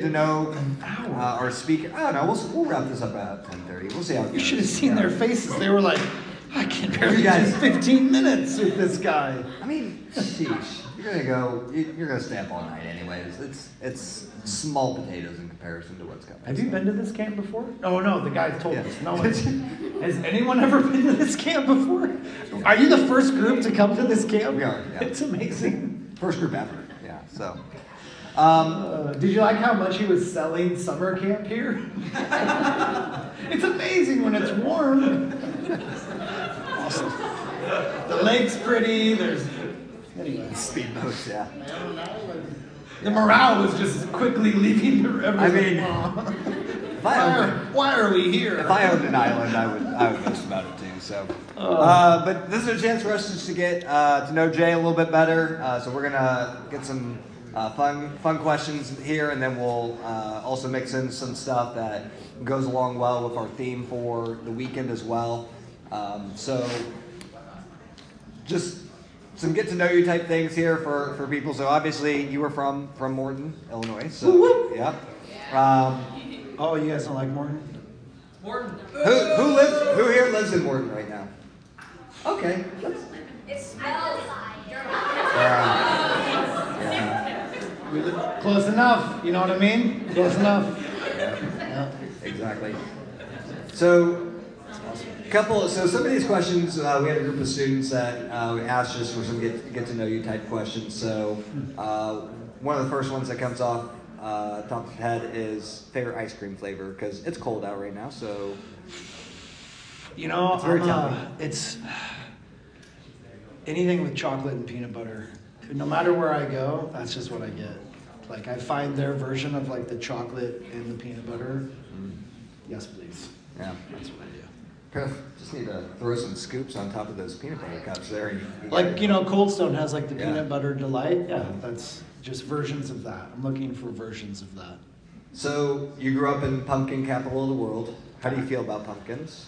to know uh, our speaker. I don't know. We'll, we'll wrap this up at 10:30. We'll see how it You goes. should have seen Yeah. their faces. They were like, I can barely You guys- do 15 minutes with this guy. I mean, sheesh. You're gonna go. you- You're gonna stay up all night, anyways. It's it's small potatoes in comparison to what's coming. Have you been to this camp before? Oh no, the guy told Yeah. us. No one. Has anyone ever been to this camp before? Are you the first group to come to this camp? We are, yeah. It's amazing. First group ever. Yeah. So. Um, Uh, did you like how much he was selling summer camp here? it's amazing when it's warm. awesome. The lake's pretty. There's anyway. speedboats. Yeah. The morale was just quickly leaving the river. I mean, If I why, are, why are we here? if I owned an island, I would I would post about it too. So. Uh, but this is a chance for us just to get uh, to know Jay a little bit better. Uh, so we're gonna get some uh, fun fun questions here, and then we'll uh, also mix in some stuff that goes along well with our theme for the weekend as well. Um, so just some get to know you type things here for, for people. So obviously you were from from Morton, Illinois. So yep. Um, Oh, you guys don't like Morton? Morton. who who lives who here lives in Morton right now? Okay. that's- It smells dirty. Yeah. Yeah. We li- Close enough. You know what I mean? Close enough. Yeah. Exactly. So, a couple. So some of these questions, uh, we had a group of students that uh, we asked just for some get get to know you type questions. So, uh, one of the first ones that comes off uh, top of head is favorite ice cream flavor because it's cold out right now. So, You know, It's very I'm, uh, it's anything with chocolate and peanut butter. No matter where I go, that's just what I get. Like I find their version of like the chocolate and the peanut butter. Mm. Yes, please. yeah. That's what I do. Just need to throw some scoops on top of those peanut butter cups there. Like you know, Cold Stone has like the Yeah. peanut butter delight. Yeah, mm-hmm. that's just versions of that. I'm looking for versions of that. So you grew up in pumpkin capital of the world. How do you feel about pumpkins?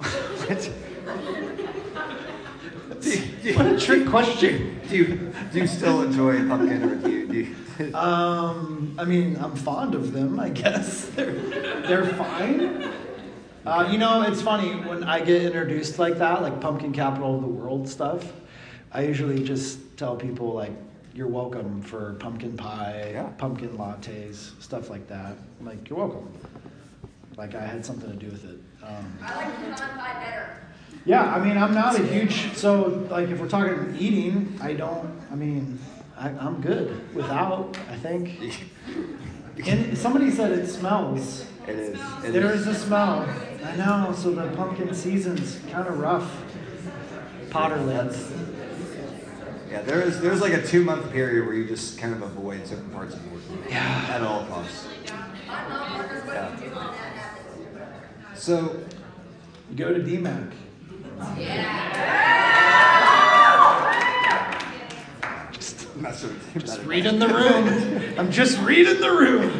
do, you, do, you, What a trick question. do you do you still enjoy pumpkin, or do you? Do you Um, I mean, I'm fond of them. I guess they're they're fine. Uh, you know, it's funny when I get introduced like that, like pumpkin capital of the world stuff. I usually just tell people like, "You're welcome for pumpkin pie, Yeah. pumpkin lattes, stuff like that." I'm like, "You're welcome." Like I had something to do with it. Um, I like pecan pie better. Yeah, I mean, I'm not a huge so like if we're talking eating, I don't. I mean, I, I'm good without. I think. And somebody said it smells. it is. It There is a smell. I know. So the pumpkin season's kind of rough. Potterlands. Yeah, there is. There's like a two month period where you just kind of avoid certain parts of Morton. Yeah. At all costs. My mom wonders what Yeah. you do when that happens. So You go to DMAC. Just mess with Just reading the room. I'm just reading the room.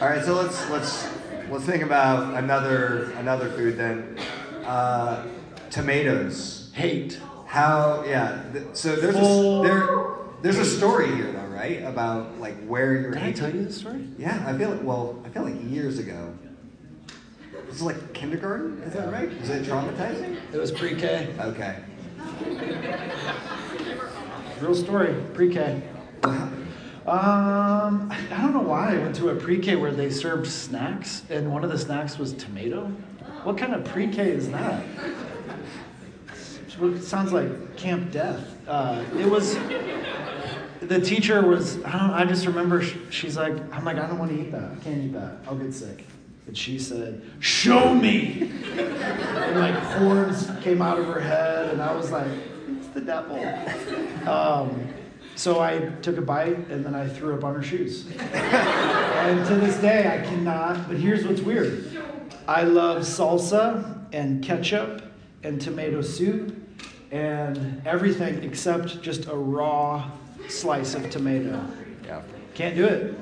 All right, so let's let's let's think about another another food then. Uh, tomatoes. Hate. How? Yeah. Th- so there's a, there there's a story here though, right? About like where you're. Did I tell you this story? Yeah, I feel like well. I feel like years ago. This is like kindergarten. Is that right? Is it traumatizing? It was pre-K. Okay. Real story. Pre-K. Um, I don't know why I went to a pre-K where they served snacks, and one of the snacks was tomato. What kind of pre-K is that? It sounds like Camp Death. Uh, it was. The teacher was. I don't. I just remember. sh- She's like. I'm like. I don't want to eat that. I can't eat that. I'll get sick. And she said, "Show me." and like horns came out of her head, and I was like, "It's the devil." Um, so I took a bite, and then I threw up on her shoes. and to this day, I cannot. But here's what's weird: I love salsa and ketchup and tomato soup and everything except just a raw slice of tomato. Yeah. Can't do it.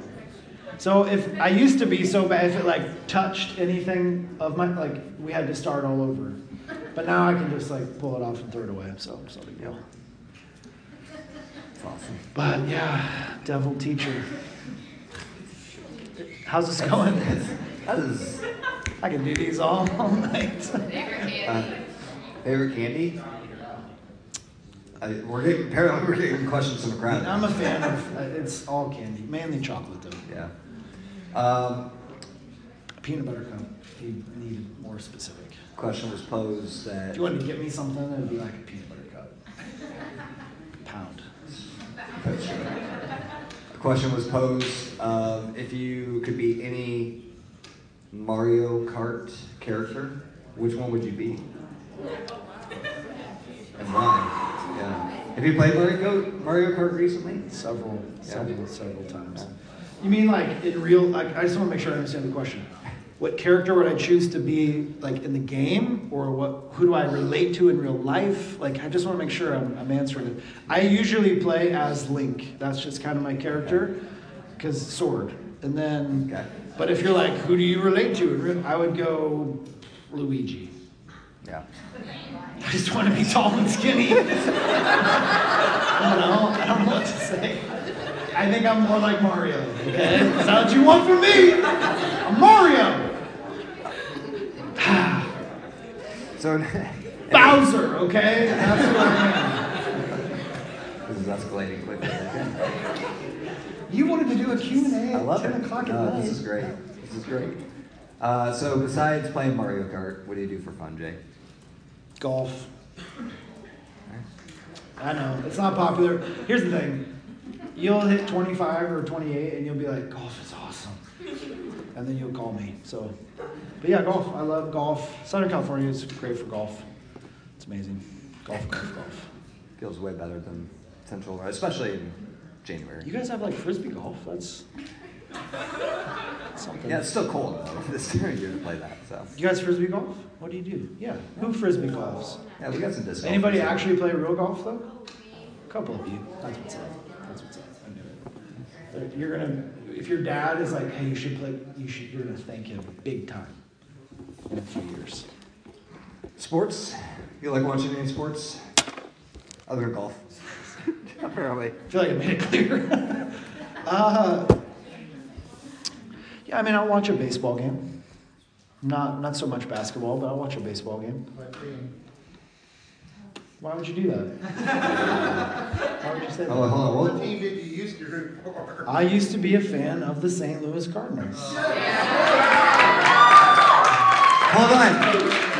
So if I used to be so bad, if it like touched anything of my like, we had to start all over. But now I can just like pull it off and throw it away. So it's no big deal. That's awesome. But yeah, devil teacher. How's this going? That is I can do these all, all night. uh, favorite candy. Uh, we're getting apparently we're getting questions from the crowd. I'm a fan of uh, it's all candy, mainly chocolate though. Yeah. Um, Peanut butter cup. If you needed more specific. question was posed that If you wanted to get me something, it'd be like a peanut butter cup. Pound. That's true. The question was posed of if you could be any Mario Kart character, which one would you be? And why? Yeah. Have you played Mario Kart, Mario Kart recently? Several, Yeah. several, several times. You mean like in real? Like I just want to make sure I understand the question. What character would I choose to be like in the game, or what? Who do I relate to in real life? Like I just want to make sure I'm, I'm answering it. I usually play as Link. That's just kind of my character, because sword. And then, Okay. but if you're like, who do you relate to? in real- I would go Luigi. Yeah. I just want to be tall and skinny. I don't know. I don't know what to say. I think I'm more like Mario. Okay, is that what you want from me? I'm Mario. So Bowser. Okay, that's who I this is escalating quickly. You wanted to do a Q and A I at love 10 it. o'clock at No, night. this is great. This is great. Uh, so besides playing Mario Kart, what do you do for fun, Jay? Golf. I know it's not popular. Here's the thing: you'll hit 25 or 28, and you'll be like, "Golf is awesome," and then you'll call me. So, but yeah, golf. I love golf. Southern California is great for golf. It's amazing. Golf, golf, golf. Feels way better than Central, especially in January. You guys have like frisbee golf. That's something. Yeah, it's still cold though this time of year to play that. So You guys frisbee golf? What do you do? Yeah. Who frisbee golfs? yeah, we got some disc. Anybody actually play real golf though? A couple of you. That's what's up. That's what's up. I knew it. You're gonna, if your dad is like, hey, you should play, you should, you're gonna thank him big time in a few years. Sports? You like watching any sports? Other than golf. Apparently. I feel like I made it clear. uh, yeah, I mean, I'll watch a baseball game. Not, not so much basketball, but I'll watch a baseball game. Why would you do that? Why would you say that? Oh, hold on. What What? team did you used to root for? I used to be a fan of the St. Louis Cardinals. Oh. Hold on.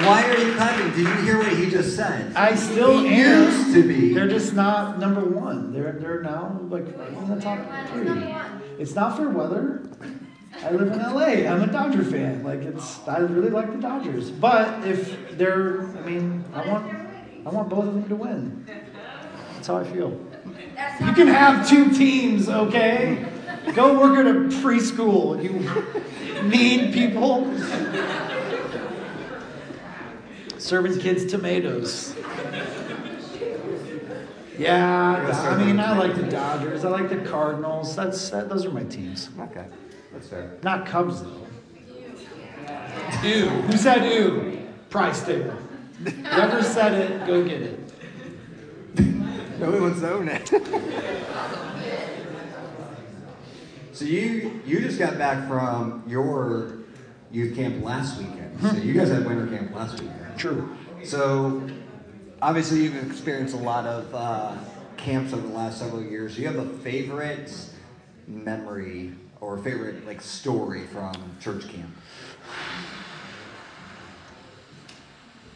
Why are you clapping? Did you hear what he just said? I still He am. used to be. They're just not number one. They're they're now like in the top three. It's not fair weather. I live in LA. I'm a Dodger fan. Like it's I really like the Dodgers. But if they're I mean, I want I want both of them to win. That's how I feel. You can have two teams, okay? Go work at a preschool. You need people. Serving kids tomatoes. Yeah, I mean, I like the Dodgers. I like the Cardinals. That's that, those are my teams. Okay, that's fair. Not Cubs though. Ew. Who said ew? Price table. Whoever said it, go get it. No one's wants to own it. so you you just got back from your youth camp last weekend. So you guys had winter camp last weekend. True. So obviously you've experienced a lot of uh, camps over the last several years. Do you have a favorite memory or favorite like story from church camp?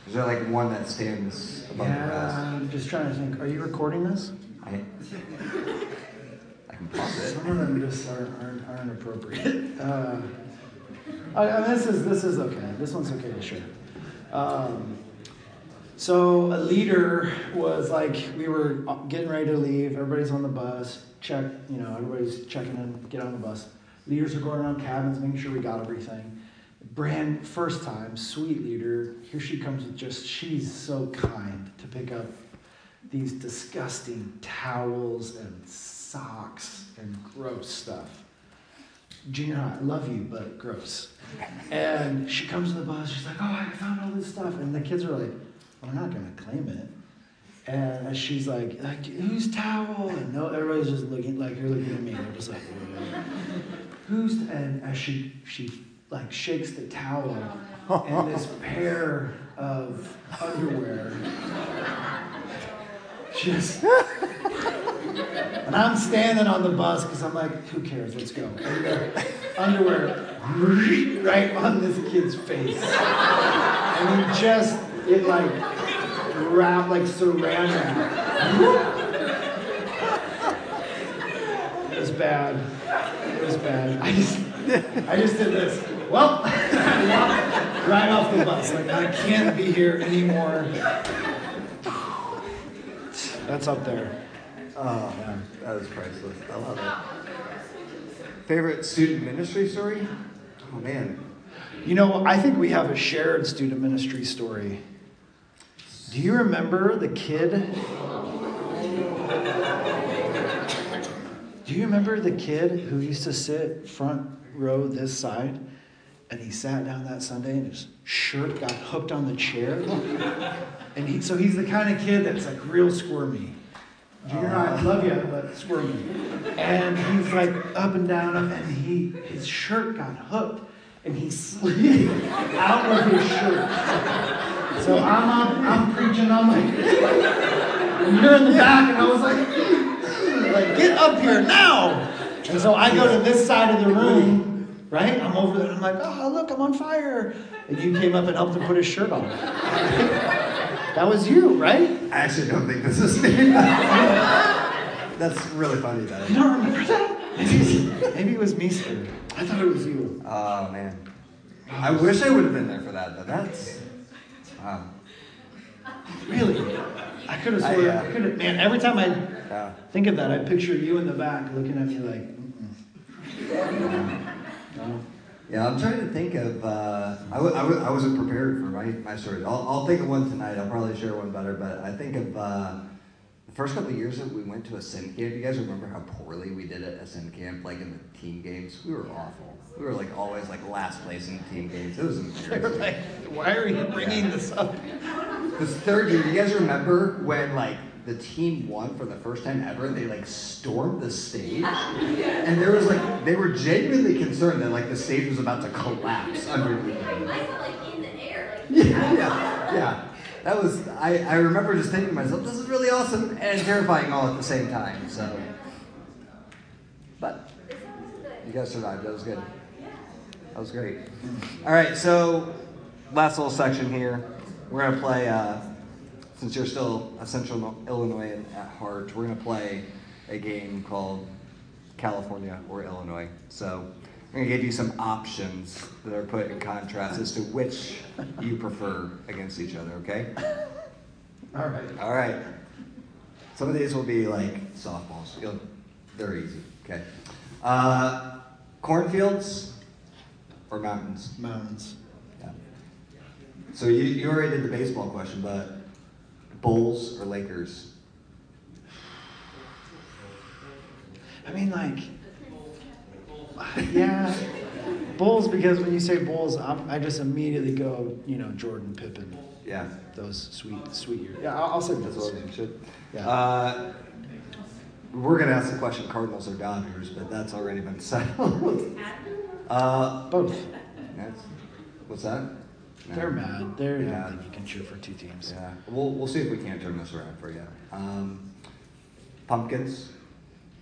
Is there like one that stands above the Yeah, rest? I'm just trying to think. Are you recording this? I, I can pause it. Some of them just aren't, aren't, aren't appropriate. Uh, I, I this is this is okay. This one's okay to share. Um, so a leader was like, we were getting ready to leave. Everybody's on the bus. Check, you know, everybody's checking in. Get on the bus. Leaders are going around cabins, making sure we got everything. Brand first time, sweet leader. Here she comes with just. She's so kind to pick up these disgusting towels and socks and gross stuff. Junior high, love you, but gross. And she comes to the bus, she's like, Oh, I found all this stuff. And the kids are like, We're not going to claim it. And she's like, like whose towel? And no, everybody's just looking like you're looking at me. They're just like, "Uh, who's? And as she she like shakes the towel, oh, and this pair of underwear just. And I'm standing on the bus because I'm like, who cares? Let's go. Underwear right on this kid's face. And he just, it like wrapped like saran wrap. It was bad. It was bad. I just, I just did this. Well, right off the bus. Like, I can't be here anymore. That's up there. Oh man, that is priceless. I love it. Favorite student ministry story? Oh man, You know, I think we have a shared student ministry story. Do you remember the kid? Do you remember the kid who used to sit front row this side and he sat down that Sunday and his shirt got hooked on the chair? And he, so he's the kind of kid that's like real squirmy. Junior high, I love you, but squirmy. And he's like up and down, and he his shirt got hooked, and he slid out of his shirt. So I'm up, I'm preaching, I'm like, and you're in the back, and I was like, like get up here now. And so I go to this side of the room, right? I'm over there, and I'm like, oh look, I'm on fire. And you came up and helped him put his shirt on. That was you, right? I actually don't think this is me. That's really funny though. You don't remember that? Maybe, maybe it was me, sir. I thought it was you. Oh man, I wish I would have been there for that. Though that's wow. Really? I could have I, sworn. uh, I could have. Man, every time I Yeah. think of that, I picture you in the back looking at me like, Mm-mm. No. Yeah, I'm trying to think of. Uh, I, w- I, w- I wasn't prepared for my, my story. I'll, I'll think of one tonight. I'll probably share one better. But I think of uh, the first couple of years that we went to a sim camp. You guys remember how poorly we did at a sim camp? Like in the team games, we were awful. We were like always like last place in the team games. It was embarrassing. like, why are you bringing this up? This third year, you guys remember when like the team won for the first time ever? They like stormed the stage, and there was like they were genuinely concerned that like the stage was about to collapse underneath them. I felt like in the air, like. Yeah, yeah, yeah. That was I. I remember just thinking to myself, this is really awesome and terrifying all at the same time. So, but you guys survived. That was good. That was great. All right, so last little section here. We're gonna play. Uh, since you're still a Central Illinoisan at heart, we're gonna play a game called California or Illinois. So I'm gonna give you some options that are put in contrast as to which you prefer against each other. Okay? All right. All right. Some of these will be like softballs. You'll, they're easy. Okay. Uh, cornfields or mountains? Mountains. Yeah. So you, you already did the baseball question, but Bulls or Lakers? I mean, like, yeah, Bulls. Because when you say Bulls, I'm, I just immediately go, you know, Jordan Pippen, Yeah. those sweet, sweet years. Yeah, I'll, I'll say That's Bulls. you. Yeah. Uh, we're gonna ask the question Cardinals or Dodgers, but that's already been settled. uh, Both. that's, what's that? No. They're mad. They're Yeah. don't think you can cheer for two teams. Yeah, we'll, we'll see if we can't turn this around for you. Um, pumpkins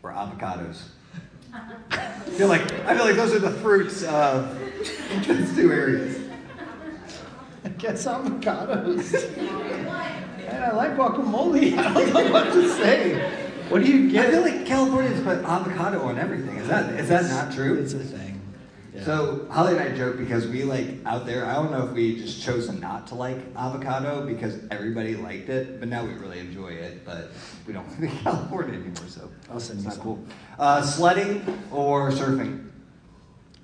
or avocados? I feel like I feel like those are the fruits of those two areas. I guess avocados. Man, I like guacamole. I don't know what to say. What do you get? I feel like Californians put avocado on everything. Is that is that not true? It's a thing. Yeah. So Holly and I joke because we like out there. I don't know if we just chose not to like avocado because everybody liked it, but now we really enjoy it. But we don't live in California anymore, so I'll send it's you not some. cool. Uh, sledding or surfing?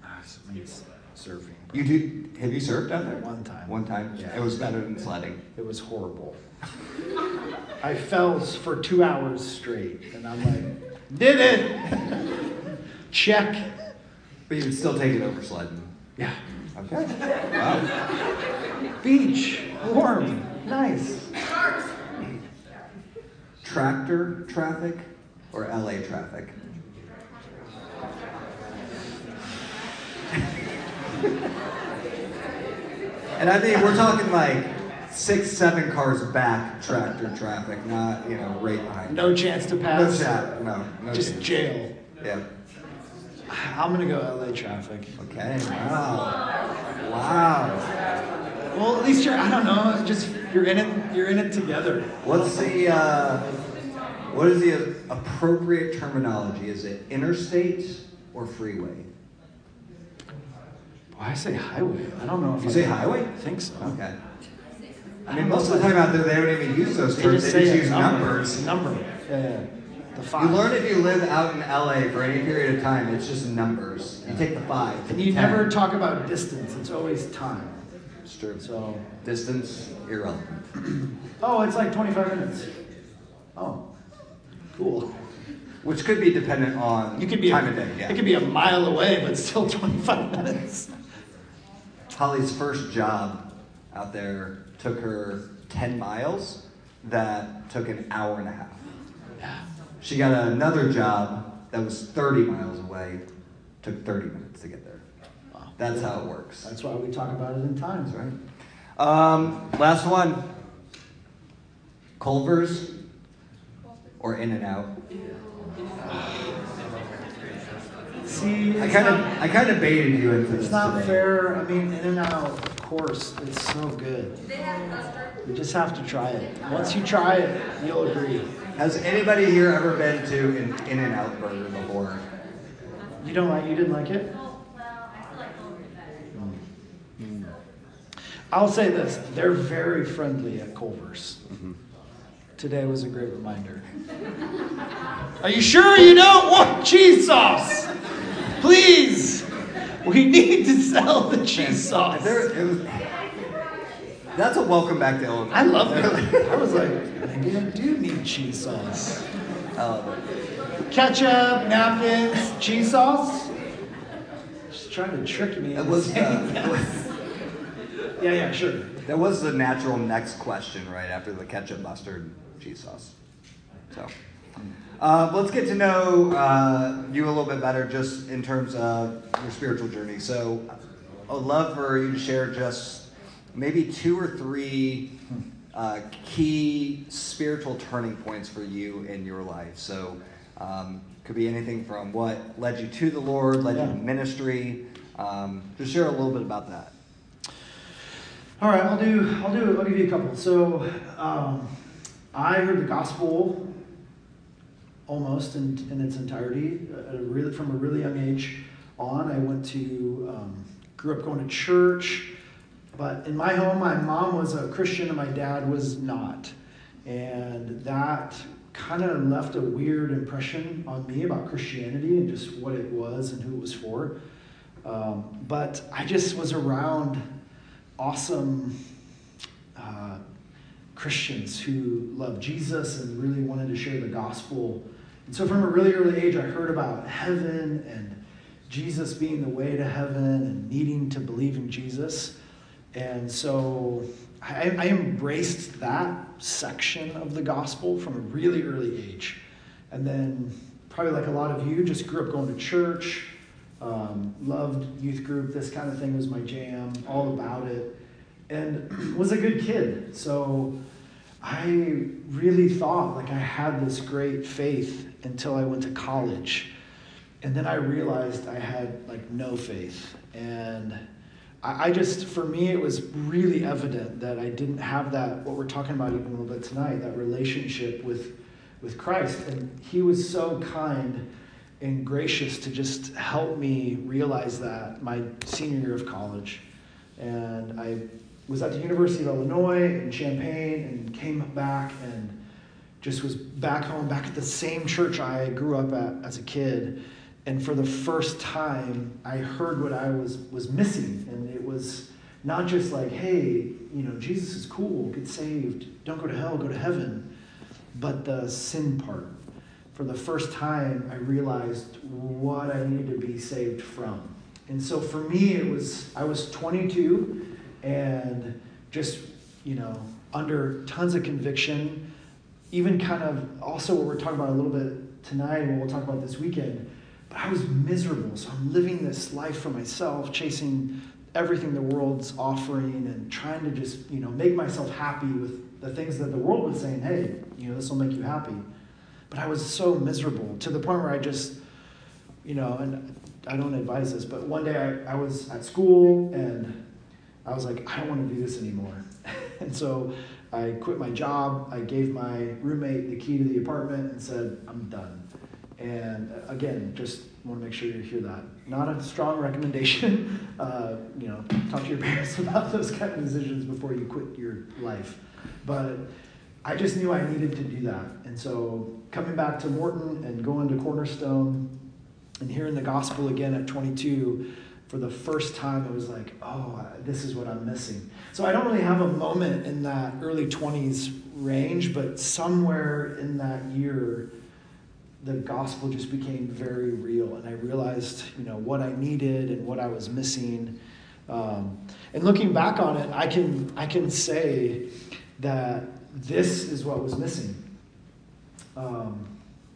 Ah, it means surfing. You do? Have you surfed out there? One time. One time. Yeah. It was better than sledding. It was horrible. I fell for two hours straight, and I'm like, did it! Check. But you would still take it over sledding. Yeah. Okay. Wow. Beach, warm, nice. tractor traffic or LA traffic? and I mean, we're talking like six, seven cars back tractor traffic, not, you know, right behind. No chance to No pass. chat. No. no Just chance. jail. Yeah. I'm gonna go LA traffic. Okay. Wow. Wow. Well, at least you're. I don't know. Just you're in it. You're in it together. What's the uh, what is the appropriate terminology? Is it interstate or freeway? Why I say highway? I don't know if You I say highway? I think so. Okay. I I mean, most of the time out there, they don't even use those They terms. just They just a use number. numbers. Number. Yeah, yeah. The You learn if you live out in LA for any period of time, it's just numbers. You take the five. And you 10. never talk about distance. It's always time. It's true. So. Distance irrelevant. Oh, it's like 25 minutes. Oh, cool. Which could be dependent on You could be time a, of day. Yeah. It could be a mile away, but still 25 minutes. Holly's first job out there took her 10 miles that took an hour and a half. Yeah. She got another job that was 30 miles away, took 30 minutes to get there. Wow. That's how it works. That's why we talk about it in times, right? right. Um, last one Culver's or In and Out? See, I it's kind of not- I kind of baited you into this. It's not today. fair. I mean, In and Out, of course, it's so good. They have custard. You just have to try it. Once you try it, you'll agree. Has anybody here ever been to an In and Out burger before? You don't like? You didn't like it? Well, well, I feel like Culver's better. Hmm. I'll say this: they're very friendly at Culver's. Mm-hmm. Today was a great reminder. Are you sure you don't want cheese sauce? Please, we need to sell the cheese sauce. There, it was, that's a welcome back to Illinois. I love it. I was like, maybe I do need cheese sauce. I love it. Ketchup, napkins, cheese sauce. She's trying to trick me. That was, uh, that. yeah, yeah, sure. that was the natural next question right after the ketchup, mustard, cheese sauce. So, uh, let's get to know uh, you a little bit better, just in terms of your spiritual journey. So, I would love for you to share just maybe two or three uh, key spiritual turning points for you in your life. So, um, could be anything from what led you to the Lord, led you to ministry. Um, just share a little bit about that. All right, I'll do. I'll do. I'll give you a couple. So, um, I heard the gospel almost in, in its entirety at a really, from a really young age on. I went to um, grew up going to church, but in my home, my mom was a Christian and my dad was not, and that kind of left a weird impression on me about Christianity and just what it was and who it was for. Um, but I just was around awesome uh, Christians who loved Jesus and really wanted to share the gospel. And so, from a really early age, I heard about heaven and Jesus being the way to heaven and needing to believe in Jesus. And so, I, I embraced that section of the gospel from a really early age. And then, probably like a lot of you, just grew up going to church, um, loved youth group. This kind of thing was my jam, all about it, and was a good kid. So I really thought like I had this great faith until I went to college, and then I realized I had like no faith, and I, I just for me it was really evident that I didn't have that what we're talking about even a little bit tonight that relationship with with Christ, and He was so kind and gracious to just help me realize that my senior year of college. And I was at the University of Illinois in Champaign and came back and just was back home, back at the same church I grew up at as a kid. And for the first time, I heard what I was, was missing. And it was not just like, hey, you know, Jesus is cool, get saved, don't go to hell, go to heaven, but the sin part for the first time, I realized what I needed to be saved from. And so for me, it was, I was 22 and just, you know, under tons of conviction, even kind of also what we're talking about a little bit tonight, and what we'll talk about this weekend. I was miserable, so I'm living this life for myself, chasing everything the world's offering, and trying to just you know make myself happy with the things that the world was saying. Hey, you know this will make you happy. But I was so miserable to the point where I just, you know, and I don't advise this, but one day I, I was at school and I was like, I don't want to do this anymore. and so I quit my job. I gave my roommate the key to the apartment and said, I'm done. And uh, again, just want to make sure you hear that. Not a strong recommendation. Uh, you know, talk to your parents about those kind of decisions before you quit your life. But I just knew I needed to do that. And so coming back to Morton and going to Cornerstone and hearing the gospel again at 22 for the first time, it was like, oh, this is what I'm missing. So I don't really have a moment in that early 20s range, but somewhere in that year, the gospel just became very real. And I realized, you know, what I needed and what I was missing. Um, and looking back on it, I can, I can say that this is what was missing. Um,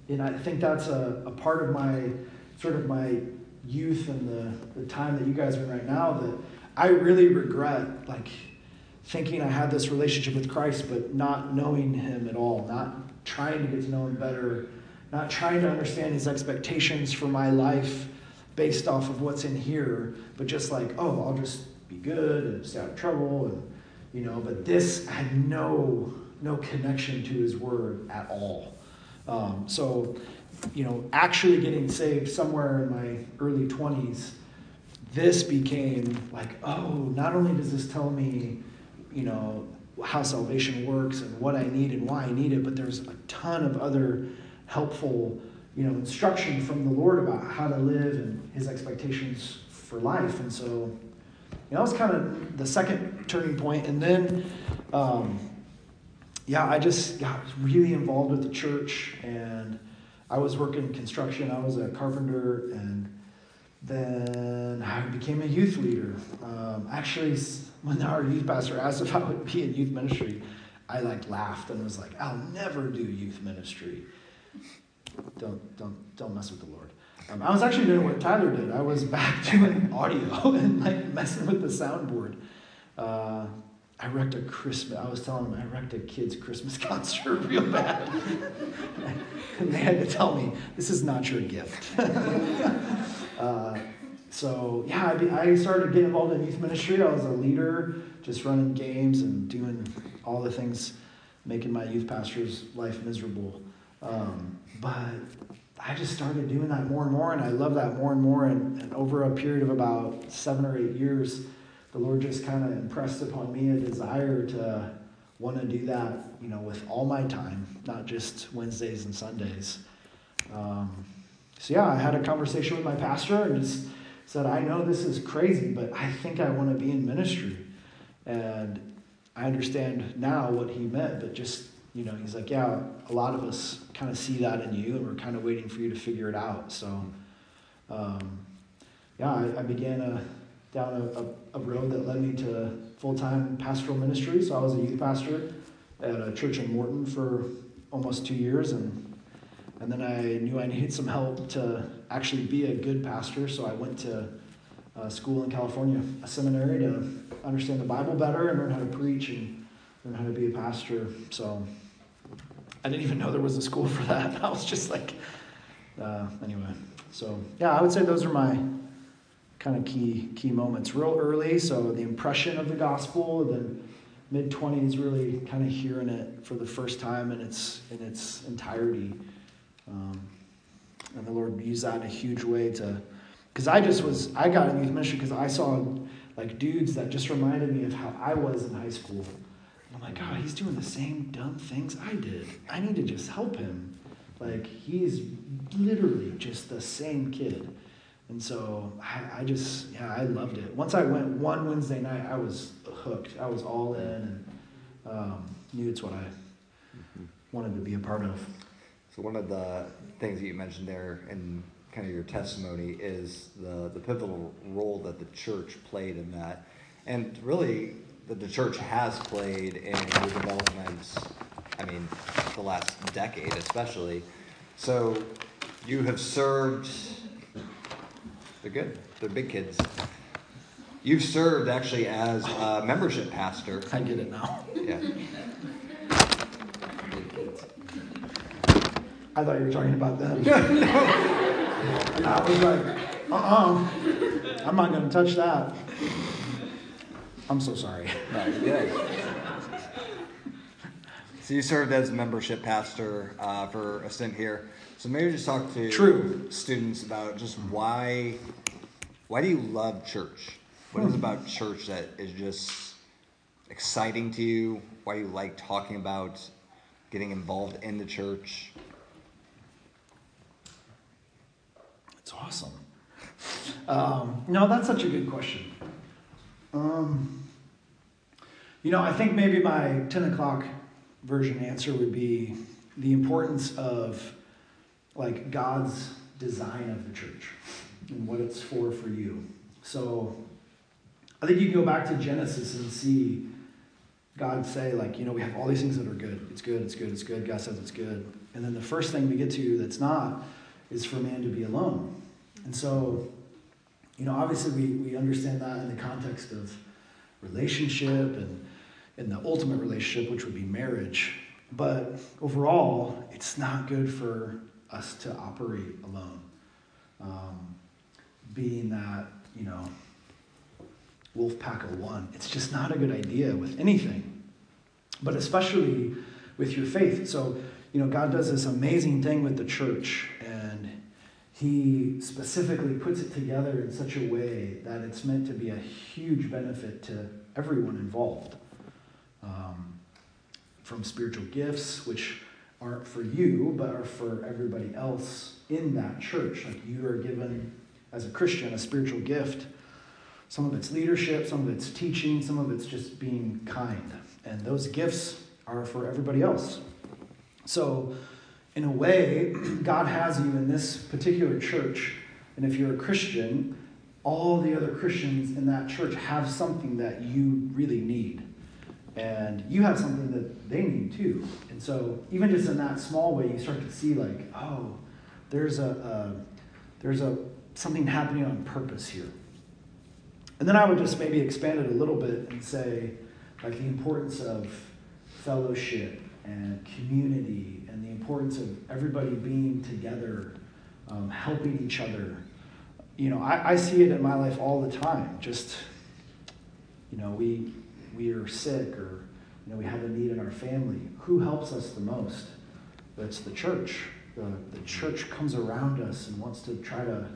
and I think that's a, a part of my sort of my youth and the, the time that you guys are in right now that I really regret like thinking I had this relationship with Christ but not knowing him at all, not trying to get to know him better, not trying to understand his expectations for my life based off of what's in here, but just like, oh, I'll just be good and stay out of trouble and you know, but this had no no connection to his word at all. Um, so, you know, actually getting saved somewhere in my early 20s, this became like, oh, not only does this tell me, you know, how salvation works and what I need and why I need it, but there's a ton of other helpful, you know, instruction from the Lord about how to live and his expectations for life. And so, you know, that was kind of the second turning point. And then, um, yeah, I just got really involved with the church and I was working construction. I was a carpenter and then I became a youth leader. Um, actually, when our youth pastor asked if I would be in youth ministry, I like laughed and was like, "I'll never do youth ministry. Don't don't don't mess with the Lord." Um, I was actually doing what Tyler did. I was back doing audio and like messing with the soundboard. Uh, I wrecked a Christmas. I was telling them I wrecked a kid's Christmas concert real bad, and they had to tell me this is not your gift. uh, so yeah, I, I started getting involved in youth ministry. I was a leader, just running games and doing all the things, making my youth pastor's life miserable. Um, but I just started doing that more and more, and I love that more and more. And, and over a period of about seven or eight years the Lord just kind of impressed upon me a desire to want to do that, you know, with all my time, not just Wednesdays and Sundays. Um, so yeah, I had a conversation with my pastor and just said, I know this is crazy, but I think I want to be in ministry. And I understand now what he meant, but just, you know, he's like, yeah, a lot of us kind of see that in you, and we're kind of waiting for you to figure it out. So, um, yeah, I, I began a down a, a, road that led me to full time pastoral ministry. So I was a youth pastor at a church in Morton for almost two years, and and then I knew I needed some help to actually be a good pastor. So I went to a school in California, a seminary, to understand the Bible better and learn how to preach and learn how to be a pastor. So I didn't even know there was a school for that. I was just like, uh, anyway. So yeah, I would say those are my kind of key key moments real early. So the impression of the gospel, then mid twenties, really kind of hearing it for the first time in its in its entirety. Um, and the Lord used that in a huge way to, because I just was I got in youth ministry because I saw like dudes that just reminded me of how I was in high school. I'm like, God, he's doing the same dumb things I did. I need to just help him. Like he's literally just the same kid. And so I, I, just, yeah, I loved it. Once I went one Wednesday night, I was hooked. I was all in and um, knew it's what I mm-hmm. wanted to be a part of. So one of the things that you mentioned there in kind of your testimony is the, the pivotal role that the church played in that. And really, that the church has played in your development I mean, the last decade especially. So you have served, they're good, they're big kids. You've served actually as a membership pastor. I get it now. Yeah. I thought you were talking about them. And I was like, uh-uh, I'm not gonna touch that. I'm so sorry. No. So you served as membership pastor uh, for a stint here. So maybe just talk to True. students about just why why do you love church? What is it about church that is just exciting to you? Why you like talking about getting involved in the church? It's awesome. Um, no, that's such a good question. Um, you know, I think maybe my 10 o'clock version answer would be the importance of like God's design of the church and what it's for for you. So I think you can go back to Genesis and see God say, like, you know, we have all these things that are good. It's good, it's good, it's good. God says it's good. And then the first thing we get to that's not is for man to be alone. And so, you know, obviously we, we understand that in the context of relationship and in the ultimate relationship, which would be marriage. But overall, it's not good for us to operate alone. Um, being that, you know, wolf pack of one, it's just not a good idea with anything, but especially with your faith. So, you know, God does this amazing thing with the church, and He specifically puts it together in such a way that it's meant to be a huge benefit to everyone involved. Um, from spiritual gifts, which aren't for you, but are for everybody else in that church. Like you are given, as a Christian, a spiritual gift. Some of it's leadership, some of it's teaching, some of it's just being kind. And those gifts are for everybody else. So, in a way, God has you in this particular church. And if you're a Christian, all the other Christians in that church have something that you really need. And you have something that they need too. And so, even just in that small way, you start to see, like, oh, there's a, a there's a something happening on purpose here. And then I would just maybe expand it a little bit and say, like, the importance of fellowship and community importance of everybody being together, um, helping each other. You know, I, I see it in my life all the time. Just, you know, we, we are sick or, you know, we have a need in our family. Who helps us the most? It's the church. The, the church comes around us and wants to try to,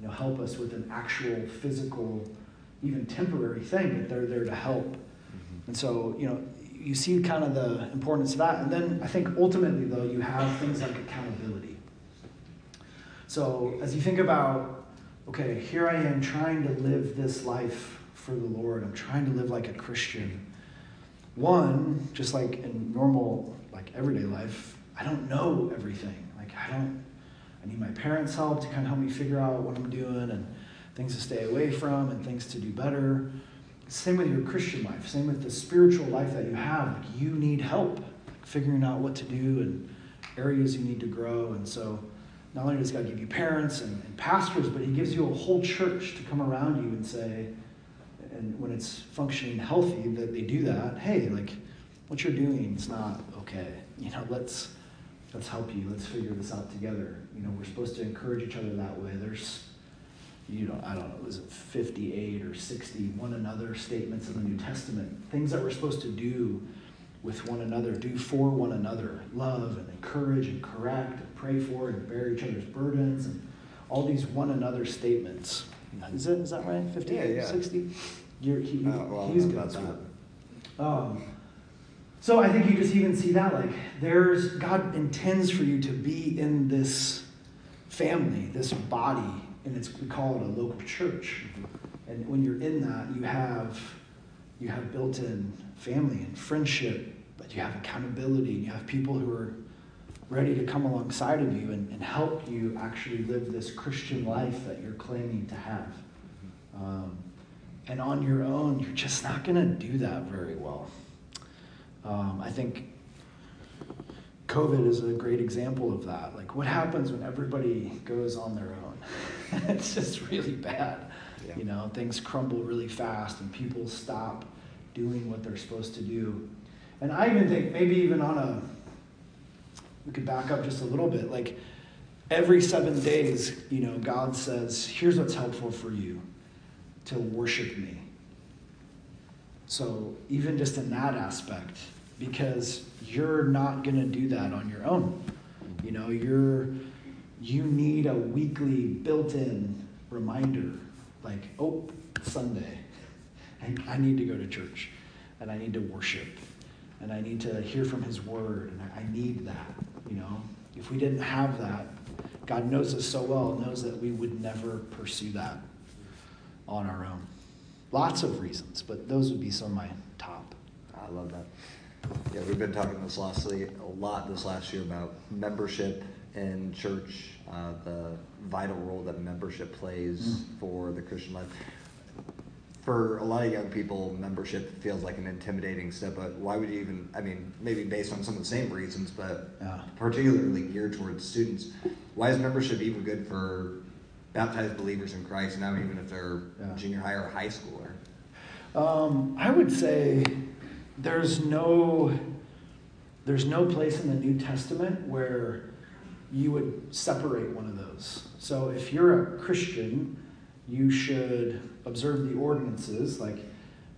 you know, help us with an actual physical, even temporary thing, but they're there to help. And so, you know, you see kind of the importance of that. And then I think ultimately, though, you have things like accountability. So as you think about, okay, here I am trying to live this life for the Lord, I'm trying to live like a Christian. One, just like in normal, like everyday life, I don't know everything. Like, I don't, I need my parents' help to kind of help me figure out what I'm doing and things to stay away from and things to do better. Same with your Christian life, same with the spiritual life that you have. Like you need help figuring out what to do and areas you need to grow. And so, not only does God give you parents and, and pastors, but He gives you a whole church to come around you and say, and when it's functioning healthy, that they do that. Hey, like what you're doing is not okay. You know, let's let's help you. Let's figure this out together. You know, we're supposed to encourage each other that way. There's you know, I don't know, was it 58 or 60 one another statements in the New Testament? Things that we're supposed to do with one another, do for one another, love and encourage and correct and pray for and bear each other's burdens and all these one another statements. Is that, is that right? 58, Yeah, yeah. 60? You're, he, Uh, well, he's good that's at that. Um, so I think you just even see that like there's God intends for you to be in this family, this body, and it's we call it a local church. And when you're in that, you have you have built-in family and friendship, but you have accountability, and you have people who are ready to come alongside of you and, and help you actually live this Christian life that you're claiming to have. Um, and on your own, you're just not going to do that very well. Um, I think COVID is a great example of that. Like, what happens when everybody goes on their own? it's just really bad. Yeah. You know, things crumble really fast and people stop doing what they're supposed to do. And I even think maybe even on a, we could back up just a little bit. Like, every seven days, you know, God says, here's what's helpful for you to worship me. So, even just in that aspect, because you're not going to do that on your own. You know, you're you need a weekly built-in reminder like, "Oh, Sunday. I, I need to go to church and I need to worship and I need to hear from his word and I, I need that, you know. If we didn't have that, God knows us so well, knows that we would never pursue that on our own. Lots of reasons, but those would be some of my top. I love that. Yeah, we've been talking this lastly a lot this last year about membership in church, uh, the vital role that membership plays Mm. for the Christian life. For a lot of young people, membership feels like an intimidating step. But why would you even? I mean, maybe based on some of the same reasons, but Yeah. particularly geared towards students. Why is membership even good for baptized believers in Christ? Now, even if they're Yeah. junior high or high schooler. Um, I would say there's no there's no place in the New Testament where you would separate one of those. So if you're a Christian, you should observe the ordinances. Like,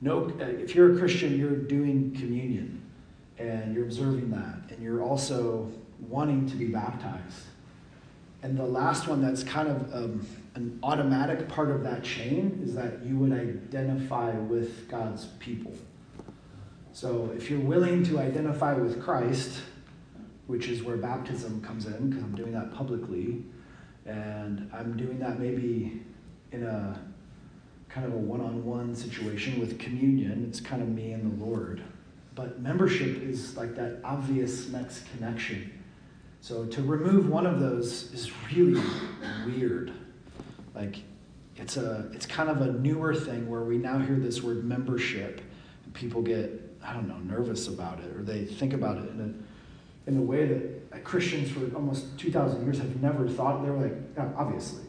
no, if you're a Christian, you're doing communion, and you're observing that, and you're also wanting to be baptized. And the last one that's kind of um, an automatic part of that chain is that you would identify with God's people. So if you're willing to identify with Christ, which is where baptism comes in, because I'm doing that publicly, and I'm doing that maybe in a kind of a one on one situation with communion, it's kind of me and the Lord. But membership is like that obvious next connection. So to remove one of those is really weird. Like it's a it's kind of a newer thing where we now hear this word membership and people get I don't know nervous about it or they think about it in a in a way that Christians for almost 2000 years have never thought they were like yeah, obviously.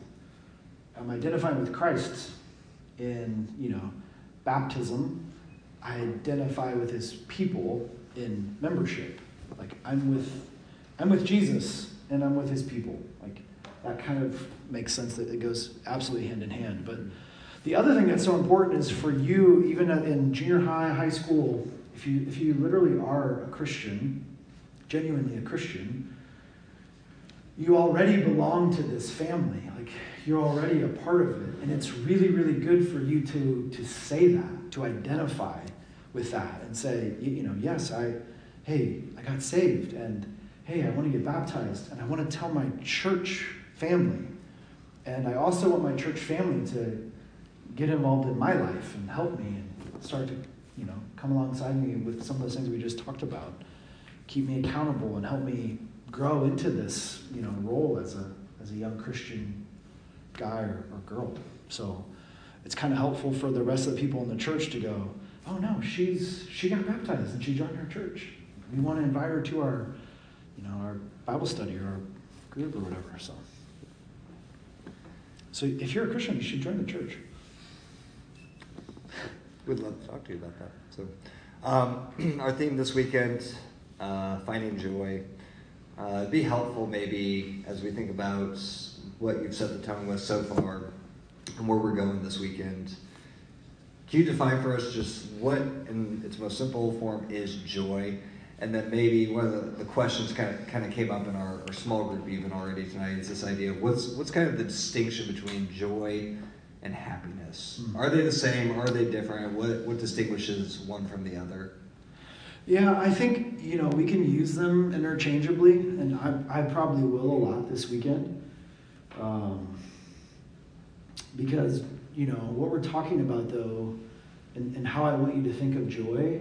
I'm identifying with Christ in you know baptism. I identify with his people in membership. Like I'm with I'm with Jesus and I'm with his people. Like that kind of makes sense that it goes absolutely hand in hand. But the other thing that's so important is for you, even in junior high, high school, if you if you literally are a Christian, genuinely a Christian, you already belong to this family. Like you're already a part of it, and it's really really good for you to to say that, to identify with that, and say, you, you know, yes, I, hey, I got saved, and hey, I want to get baptized, and I want to tell my church family. And I also want my church family to get involved in my life and help me and start to, come alongside me with some of those things we just talked about. Keep me accountable and help me grow into this, you know, role as a as a young Christian guy or, or girl. So it's kind of helpful for the rest of the people in the church to go, oh no, she's she got baptized and she joined our church. We want to invite her to our, you know, our Bible study or our group or whatever. So. So if you're a Christian, you should join the church. We'd love to talk to you about that. So, um, our theme this weekend, uh, finding joy. Uh, be helpful maybe as we think about what you've set the tone with so far and where we're going this weekend. Can you define for us just what, in its most simple form, is joy? And then maybe one of the, the questions kind of kind of came up in our, our small group even already tonight is this idea of what's what's kind of the distinction between joy and happiness? Mm. Are they the same? Are they different? What what distinguishes one from the other? Yeah, I think you know we can use them interchangeably, and I, I probably will a lot this weekend, um, because you know what we're talking about though, and, and how I want you to think of joy,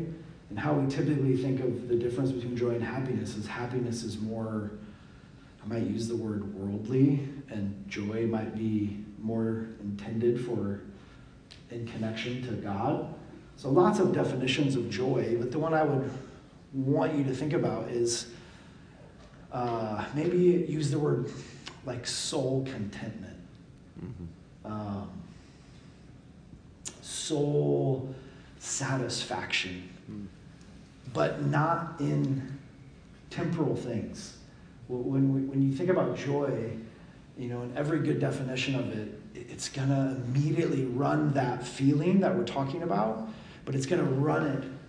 and how we typically think of the difference between joy and happiness is happiness is more, I might use the word worldly, and joy might be more intended for in connection to God. So lots of definitions of joy, but the one I would want you to think about is uh, maybe use the word like soul contentment, um, soul satisfaction, but not in temporal things. When, we, when you think about joy, you know, in every good definition of it, it's to immediately run that feeling that we're talking about, but it's to run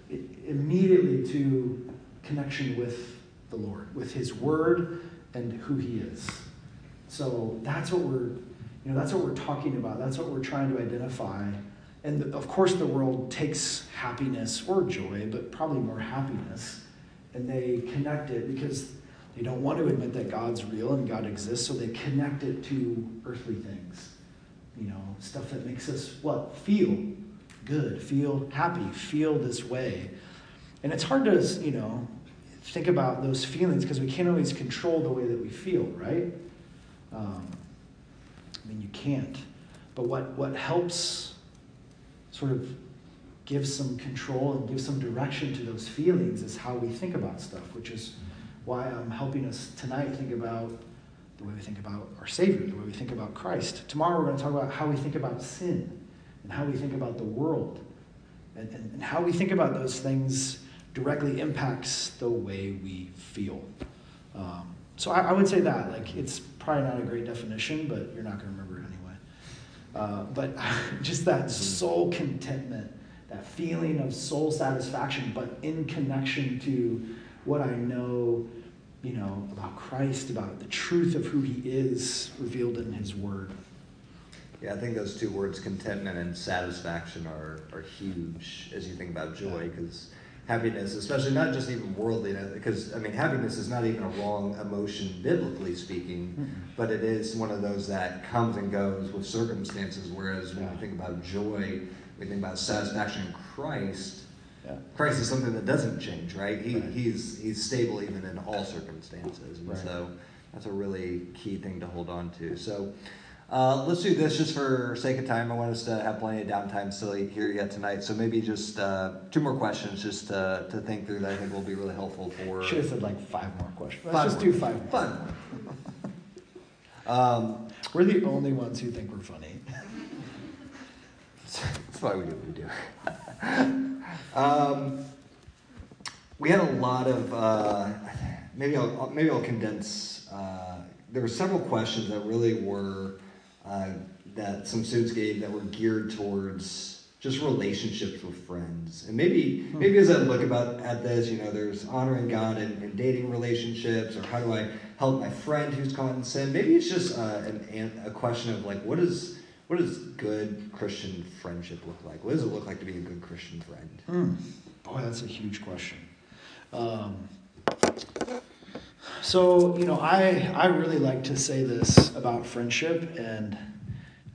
it immediately to connection with the Lord, with His Word and who He is. So that's what we're, you know, that's what we're talking about. That's what we're trying to identify. And of course, the world takes happiness or joy, but probably more happiness, and they connect it because they don't want to admit that God's real and God exists, so they connect it to earthly things. You know, stuff that makes us what? Feel good, feel happy, feel this way. And it's hard to, you know, think about those feelings because we can't always control the way that we feel, right? Um, I mean, you can't. But what, what helps sort of give some control and give some direction to those feelings is how we think about stuff, which is why I'm helping us tonight think about the way we think about our Savior, the way we think about Christ. Tomorrow we're going to talk about how we think about sin and how we think about the world. And, and, and how we think about those things directly impacts the way we feel. Um, so I, I, would say that. Like, it's probably not a great definition, but you're not going to remember it anyway. Uh, but just that soul contentment, that feeling of soul satisfaction, but in connection to what I know, you know, about Christ, about the truth of who He is revealed in His Word. Yeah, I think those two words, contentment and satisfaction, are, are huge as you think about joy, because happiness, especially not just even worldly, because I mean, happiness is not even a wrong emotion, biblically speaking, mm-hmm. but it is one of those that comes and goes with circumstances. Whereas when yeah. we think about joy, we think about satisfaction in Christ yeah. Christ is something that doesn't change, right? He, right. He's, he's stable even in all circumstances. And right. so that's a really key thing to hold on to. So uh, let's do this just for sake of time. I want us to have plenty of downtime still here yet tonight. So maybe just uh, two more questions just to, to think through that I think will be really helpful for. Should have said like five more questions. Let's five just more. do five more. Fun. um, we're the only ones who think we're funny. That's why we do what we do. Um, we had a lot of uh, maybe I'll maybe I'll condense. Uh, there were several questions that really were uh, that some students gave that were geared towards just relationships with friends, and maybe hmm. maybe as I look about at this, you know, there's honoring God in, in dating relationships, or how do I help my friend who's caught in sin? Maybe it's just uh, an, a question of like, what is what does good Christian friendship look like? What does it look like to be a good Christian friend? Mm. Boy, that's a huge question. Um, so, you know, I, I really like to say this about friendship, and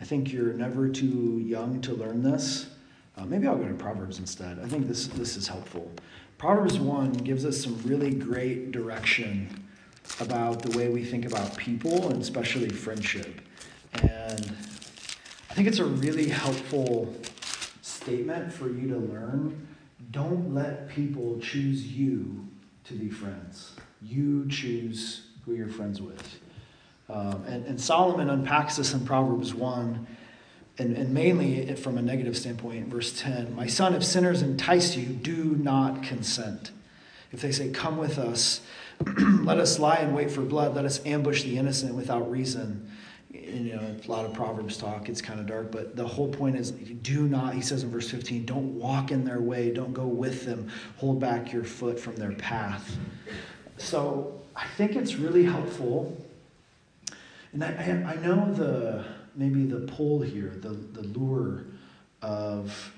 I think you're never too young to learn this. Uh, maybe I'll go to Proverbs instead. I think this, this is helpful. Proverbs 1 gives us some really great direction about the way we think about people and especially friendship. And think it's a really helpful statement for you to learn. Don't let people choose you to be friends. You choose who you're friends with. Um, and, and Solomon unpacks this in Proverbs 1, and, and mainly from a negative standpoint, verse 10 My son, if sinners entice you, do not consent. If they say, Come with us, let us lie in wait for blood, let us ambush the innocent without reason you know, a lot of Proverbs talk, it's kind of dark, but the whole point is do not, he says in verse 15, don't walk in their way, don't go with them, hold back your foot from their path. So I think it's really helpful. And I, I, I know the, maybe the pull here, the, the lure of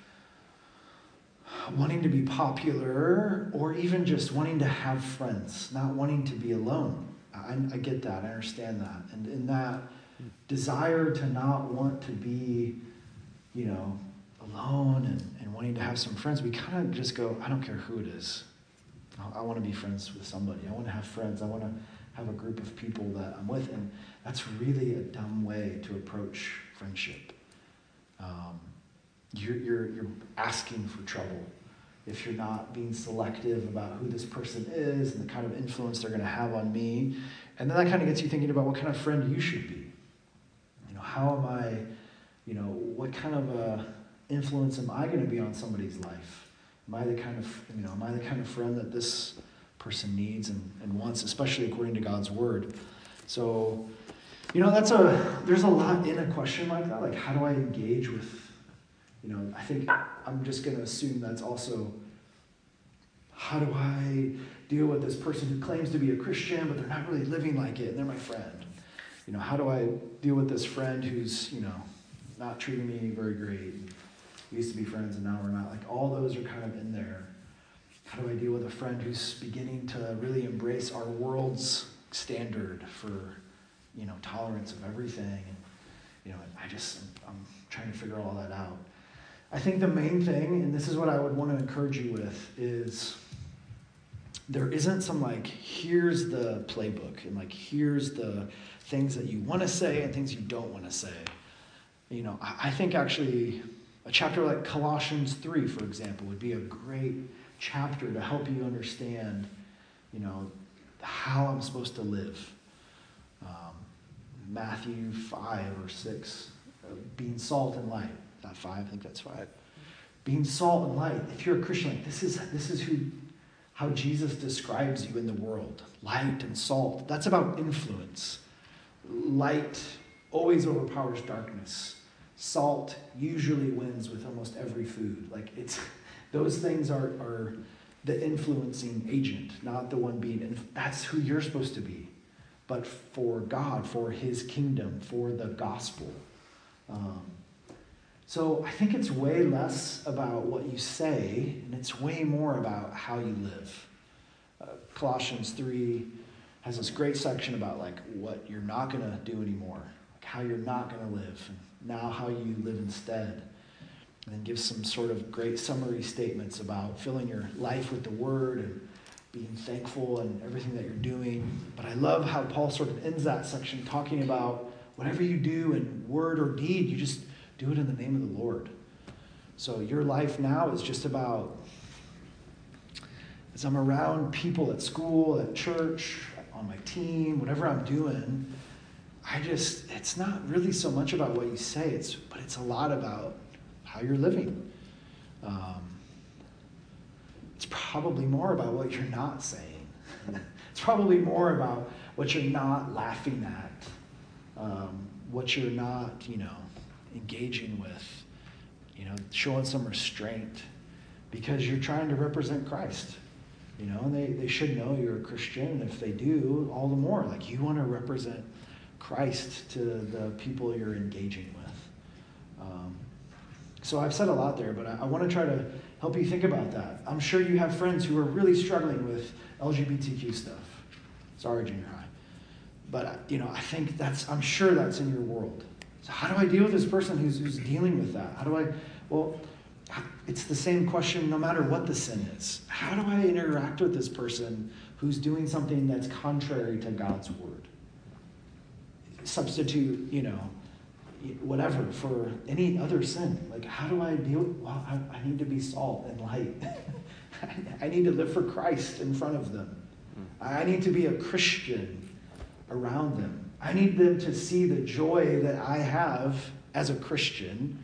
wanting to be popular or even just wanting to have friends, not wanting to be alone. I, I get that, I understand that. And in that, desire to not want to be, you know, alone and, and wanting to have some friends, we kind of just go, I don't care who it is. I, I want to be friends with somebody. I want to have friends. I want to have a group of people that I'm with. And that's really a dumb way to approach friendship. Um, you're, you're, you're asking for trouble if you're not being selective about who this person is and the kind of influence they're going to have on me. And then that kind of gets you thinking about what kind of friend you should be. How am I, you know, what kind of a influence am I going to be on somebody's life? Am I the kind of, you know, am I the kind of friend that this person needs and, and wants, especially according to God's word? So, you know, that's a, there's a lot in a question like that. Like, how do I engage with, you know, I think I'm just going to assume that's also, how do I deal with this person who claims to be a Christian, but they're not really living like it, and they're my friend? You know, how do I deal with this friend who's, you know, not treating me very great? We used to be friends and now we're not. Like, all those are kind of in there. How do I deal with a friend who's beginning to really embrace our world's standard for, you know, tolerance of everything? And, you know, I just, I'm trying to figure all that out. I think the main thing, and this is what I would want to encourage you with, is there isn't some like, here's the playbook, and like, here's the things that you want to say and things you don't want to say. You know, I think actually a chapter like Colossians 3, for example, would be a great chapter to help you understand, you know, how I'm supposed to live. Um, Matthew 5 or 6, uh, being salt and light. Not 5, I think that's 5. Being salt and light. If you're a Christian, like this is this is who how Jesus describes you in the world. Light and salt. That's about influence. Light always overpowers darkness. Salt usually wins with almost every food. Like it's those things are, are the influencing agent, not the one being. Inf- that's who you're supposed to be. But for God, for His kingdom, for the gospel. Um, so I think it's way less about what you say, and it's way more about how you live. Uh, Colossians 3 has this great section about like what you're not going to do anymore, like how you're not going to live, and now how you live instead. And then gives some sort of great summary statements about filling your life with the word and being thankful and everything that you're doing. But I love how Paul sort of ends that section talking about whatever you do in word or deed, you just do it in the name of the Lord. So your life now is just about as I'm around people at school, at church, on my team, whatever I'm doing, I just it's not really so much about what you say, it's but it's a lot about how you're living. Um, it's probably more about what you're not saying. it's probably more about what you're not laughing at, um, what you're not, you know, engaging with, you know, showing some restraint because you're trying to represent Christ. You know, and they, they should know you're a Christian, and if they do, all the more. Like you want to represent Christ to the people you're engaging with. Um, so I've said a lot there, but I, I want to try to help you think about that. I'm sure you have friends who are really struggling with LGBTQ stuff. Sorry, junior high. But, you know, I think that's, I'm sure that's in your world. So how do I deal with this person who's, who's dealing with that? How do I, well, it's the same question no matter what the sin is. How do I interact with this person who's doing something that's contrary to God's word? Substitute, you know, whatever for any other sin. Like, how do I deal? Well, I, I need to be salt and light. I need to live for Christ in front of them. Hmm. I need to be a Christian around them. I need them to see the joy that I have as a Christian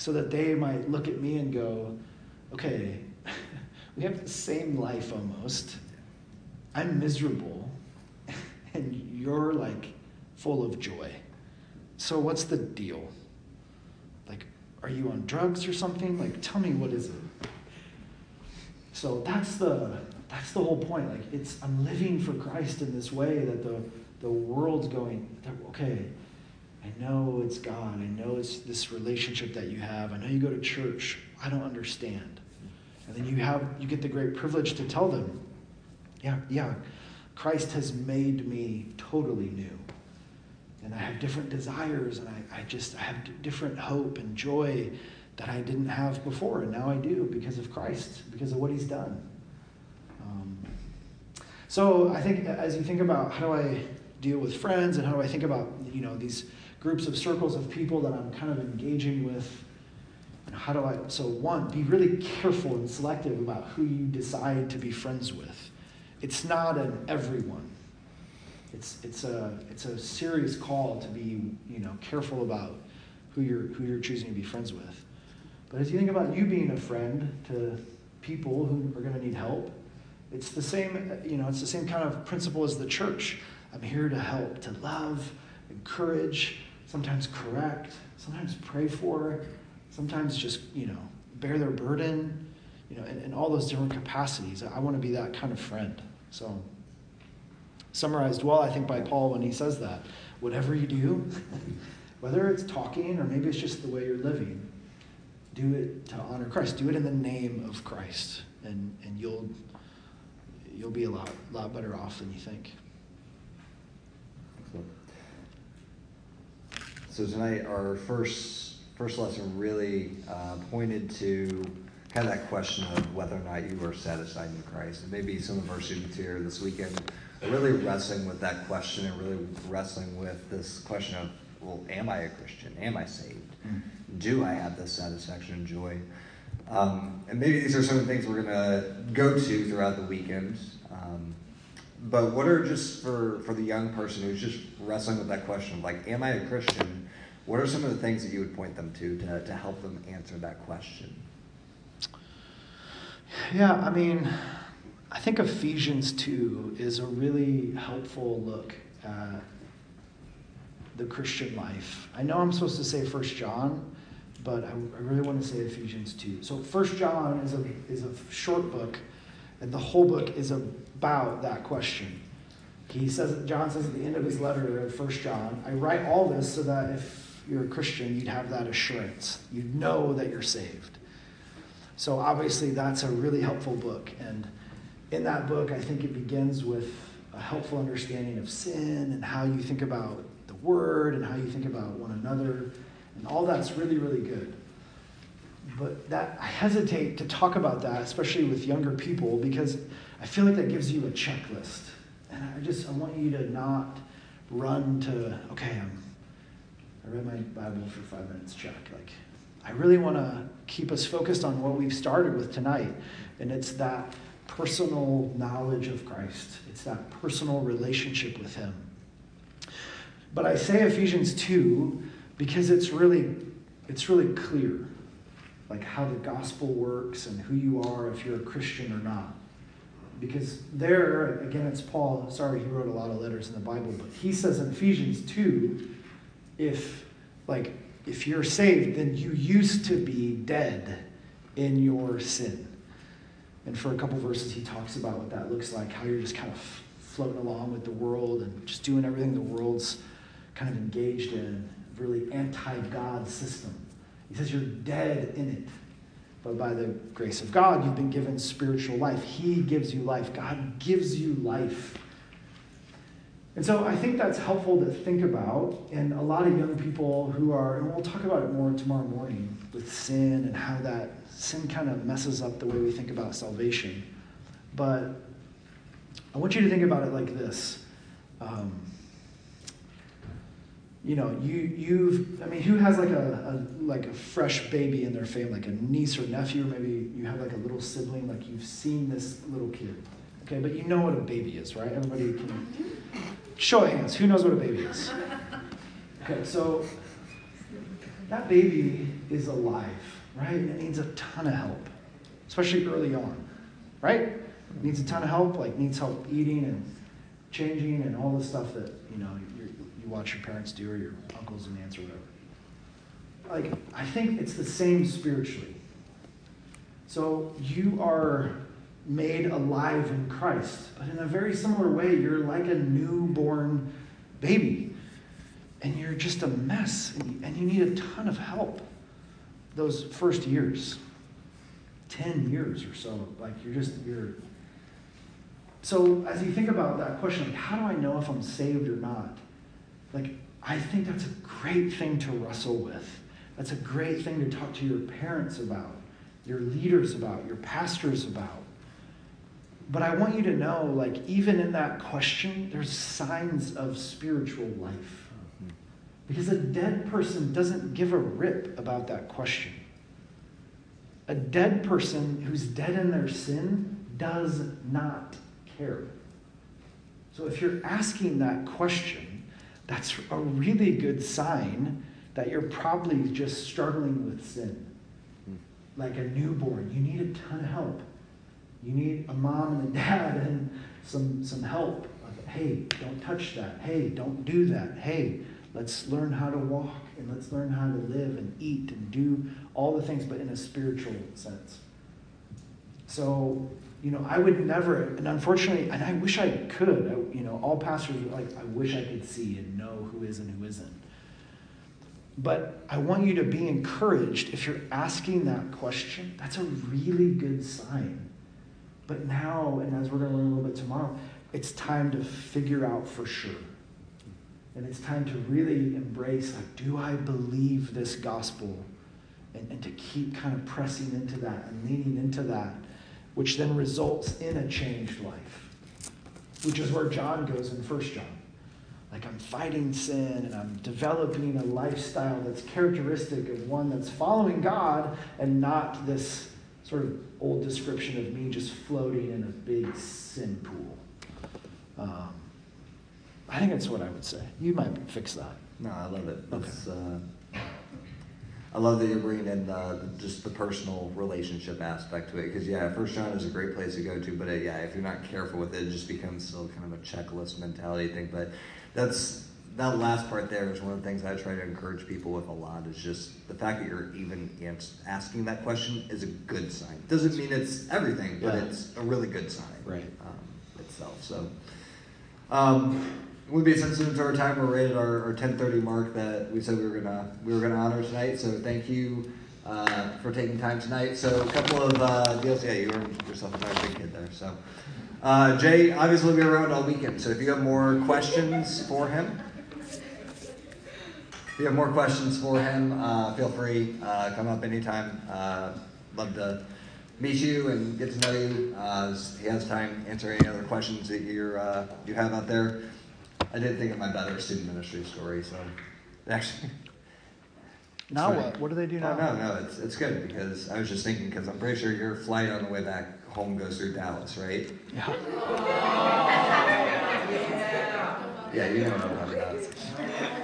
so that they might look at me and go, okay, we have the same life almost. I'm miserable, and you're like full of joy. So, what's the deal? Like, are you on drugs or something? Like, tell me what is it? So that's the that's the whole point. Like, it's I'm living for Christ in this way that the the world's going. Okay, I know it's God. I know it's this relationship that you have. I know you go to church. I don't understand. And then you have you get the great privilege to tell them, yeah, yeah, Christ has made me totally new and I have different desires, and I, I just I have different hope and joy that I didn't have before, and now I do because of Christ, because of what He's done. Um, so I think as you think about how do I deal with friends, and how do I think about you know these groups of circles of people that I'm kind of engaging with, And how do I? So, one, be really careful and selective about who you decide to be friends with. It's not an everyone. It's, it's, a, it's a serious call to be you know, careful about who you're, who you're choosing to be friends with. But as you think about you being a friend to people who are going to need help, it's the same, you know, it's the same kind of principle as the church. I'm here to help, to love, encourage, sometimes correct, sometimes pray for, sometimes just, you know, bear their burden, you know, in, in all those different capacities. I want to be that kind of friend. So, summarized well, I think, by Paul when he says that. Whatever you do, whether it's talking or maybe it's just the way you're living, do it to honor Christ. Do it in the name of Christ, and, and you'll, you'll be a lot, lot better off than you think. So tonight, our first first lesson really uh, pointed to kind of that question of whether or not you are satisfied in Christ. And maybe some of our students here this weekend are really wrestling with that question and really wrestling with this question of, well, am I a Christian? Am I saved? Do I have this satisfaction and joy? Um, and maybe these are some of the things we're going to go to throughout the weekend. Um, but what are just for, for the young person who's just wrestling with that question of like, am I a Christian? What are some of the things that you would point them to to, to help them answer that question? Yeah, I mean, I think Ephesians 2 is a really helpful look at the Christian life. I know I'm supposed to say First John, but I, really want to say Ephesians 2. So First John is a, is a short book, and the whole book is about that question. He says, John says at the end of his letter of First John, I write all this so that if you're a Christian, you'd have that assurance. You'd know that you're saved. So obviously that's a really helpful book. And in that book, I think it begins with a helpful understanding of sin and how you think about the word and how you think about one another. And all that's really, really good. But that I hesitate to talk about that, especially with younger people, because I feel like that gives you a checklist. And I just I want you to not run to, okay, I'm I read my Bible for five minutes, check. Like I really want to keep us focused on what we've started with tonight, and it's that personal knowledge of Christ. It's that personal relationship with Him. But I say Ephesians 2 because it's really it's really clear like how the gospel works and who you are if you're a Christian or not. Because there, again, it's Paul. Sorry, he wrote a lot of letters in the Bible, but he says in Ephesians 2 if like if you're saved, then you used to be dead in your sin. And for a couple verses, he talks about what that looks like, how you're just kind of floating along with the world and just doing everything the world's kind of engaged in, really anti God system. He says you're dead in it. But by the grace of God, you've been given spiritual life. He gives you life. God gives you life. And so I think that's helpful to think about. And a lot of young people who are, and we'll talk about it more tomorrow morning with sin and how that sin kind of messes up the way we think about salvation. But I want you to think about it like this. Um, you know, you you've I mean, who has like a, a, like a fresh baby in their family, like a niece or nephew, or maybe you have like a little sibling, like you've seen this little kid. Okay, but you know what a baby is, right? Everybody can show of hands. Who knows what a baby is? Okay, so that baby is alive, right? It needs a ton of help, especially early on, right? It needs a ton of help, like needs help eating and changing and all the stuff that you know you watch your parents do or your uncles and aunts or whatever. Like I think it's the same spiritually. So you are made alive in Christ, but in a very similar way, you're like a newborn baby, and you're just a mess, and you need a ton of help those first years. 10 years or so like you're just you're so as you think about that question like how do i know if i'm saved or not? Like i think that's a great thing to wrestle with. That's a great thing to talk to your parents about your leaders about your pastors about but i want you to know like even in that question there's signs of spiritual life because a dead person doesn't give a rip about that question A dead person who's dead in their sin does not care. So if you're asking that question, that's a really good sign that you're probably just struggling with sin. Like a newborn, you need a ton of help. You need a mom and a dad and some, some help. Hey, don't touch that. Hey, don't do that. Hey, let's learn how to walk and let's learn how to live and eat and do all the things, but in a spiritual sense. So, you know, I would never, and unfortunately, and I wish I could, I, you know, all pastors are like, I wish I could see and know who is and who isn't. But I want you to be encouraged if you're asking that question. That's a really good sign. But now, and as we're going to learn a little bit tomorrow, it's time to figure out for sure. And it's time to really embrace like, do I believe this gospel? And, and to keep kind of pressing into that and leaning into that, which then results in a changed life, which is where John goes in First John. Like I'm fighting sin and I'm developing a lifestyle that's characteristic of one that's following God and not this sort of old description of me just floating in a big sin pool. Um, I think that's what I would say. You might fix that. No, I love it. It's, uh, I love that you're bringing in the, just the personal relationship aspect to it because yeah, First John is a great place to go to, but uh, yeah, if you're not careful with it, it just becomes still kind of a checklist mentality thing. But that's that last part there is one of the things I try to encourage people with a lot is just the fact that you're even asking that question is a good sign. Doesn't mean it's everything, but Yeah. it's a really good sign Right. um, itself. So. Um, we'll be sensitive to our time. We're right at our, our 10:30 mark that we said we were gonna we were gonna honor tonight. So thank you uh, for taking time tonight. So a couple of uh, deals. Yeah, you earned yourself a nice big kid there. So uh, Jay obviously will be around all weekend. So if you have more questions for him. If you have more questions for him, uh, feel free. Uh, come up anytime. Uh, love to meet you and get to know you. Uh, he has time to answer any other questions that you're, uh, you have out there. I did think of my better student ministry story, so actually. Now what? What do they do now? Oh, no, no, it's, it's good because I was just thinking because I'm pretty sure your flight on the way back home goes through Dallas, right? Yeah. Yeah, you know what I'm talking about.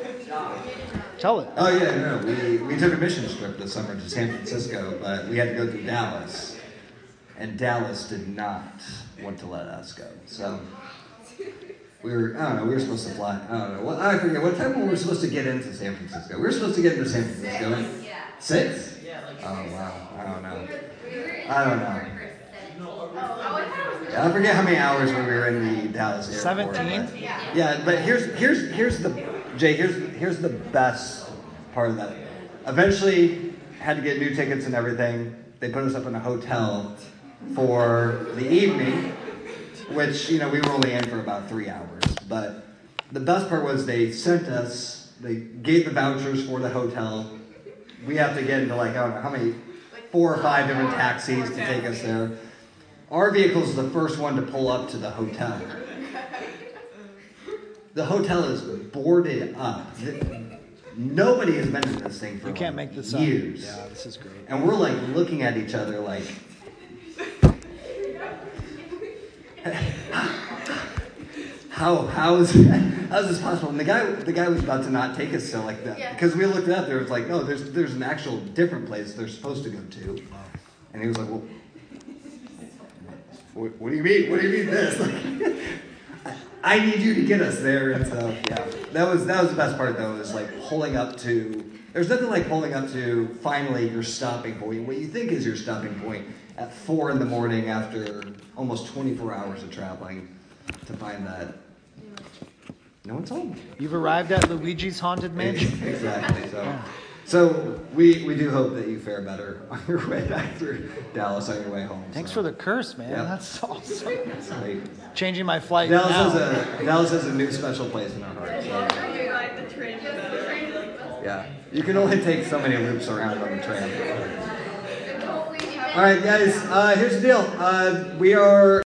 Tell it. Oh yeah, no, we, we took a mission trip this summer to San Francisco, but we had to go through Dallas, and Dallas did not want to let us go. So we were, I don't know, we were supposed to fly. I don't know. What, I forget what time we were we supposed to get into San Francisco? We were supposed to get into San Francisco. at Yeah. Six? Oh wow, I don't know. I don't know. I forget how many hours when we were in the Dallas airport. 17? but- Yeah, but here's here's here's the Jay. Here's here's the best part of that. Eventually, had to get new tickets and everything. They put us up in a hotel for the evening, which you know we were only in for about three hours. But the best part was they sent us. They gave the vouchers for the hotel. We have to get into like I don't know how many, four or five different taxis to take us there. Our vehicle is the first one to pull up to the hotel. The hotel is boarded up. Nobody has been in this thing for You can't like make this up. Yeah, this is great. And we're like looking at each other like, how how is how is this possible? And the guy the guy was about to not take us to like that Yeah. because we looked it up. There was like, no, there's there's an actual different place they're supposed to go to, and he was like, well, what, what do you mean? What do you mean this? Like, I need you to get us there. And so yeah, that was that was the best part though. Is like pulling up to. There's nothing like pulling up to finally your stopping point. What you think is your stopping point at four in the morning after almost 24 hours of traveling to find that no one's home. You've arrived at Luigi's Haunted Mansion. exactly. So, so we we do hope that you fare better on your way back through Dallas on your way home. Thanks so. for the curse, man. Yeah. That's awesome. Like, Changing my flight Dallas now. has a Dallas has a new special place in our hearts. So, yeah, you can only take so many loops around on the train. All right, guys. Uh, here's the deal. Uh, we are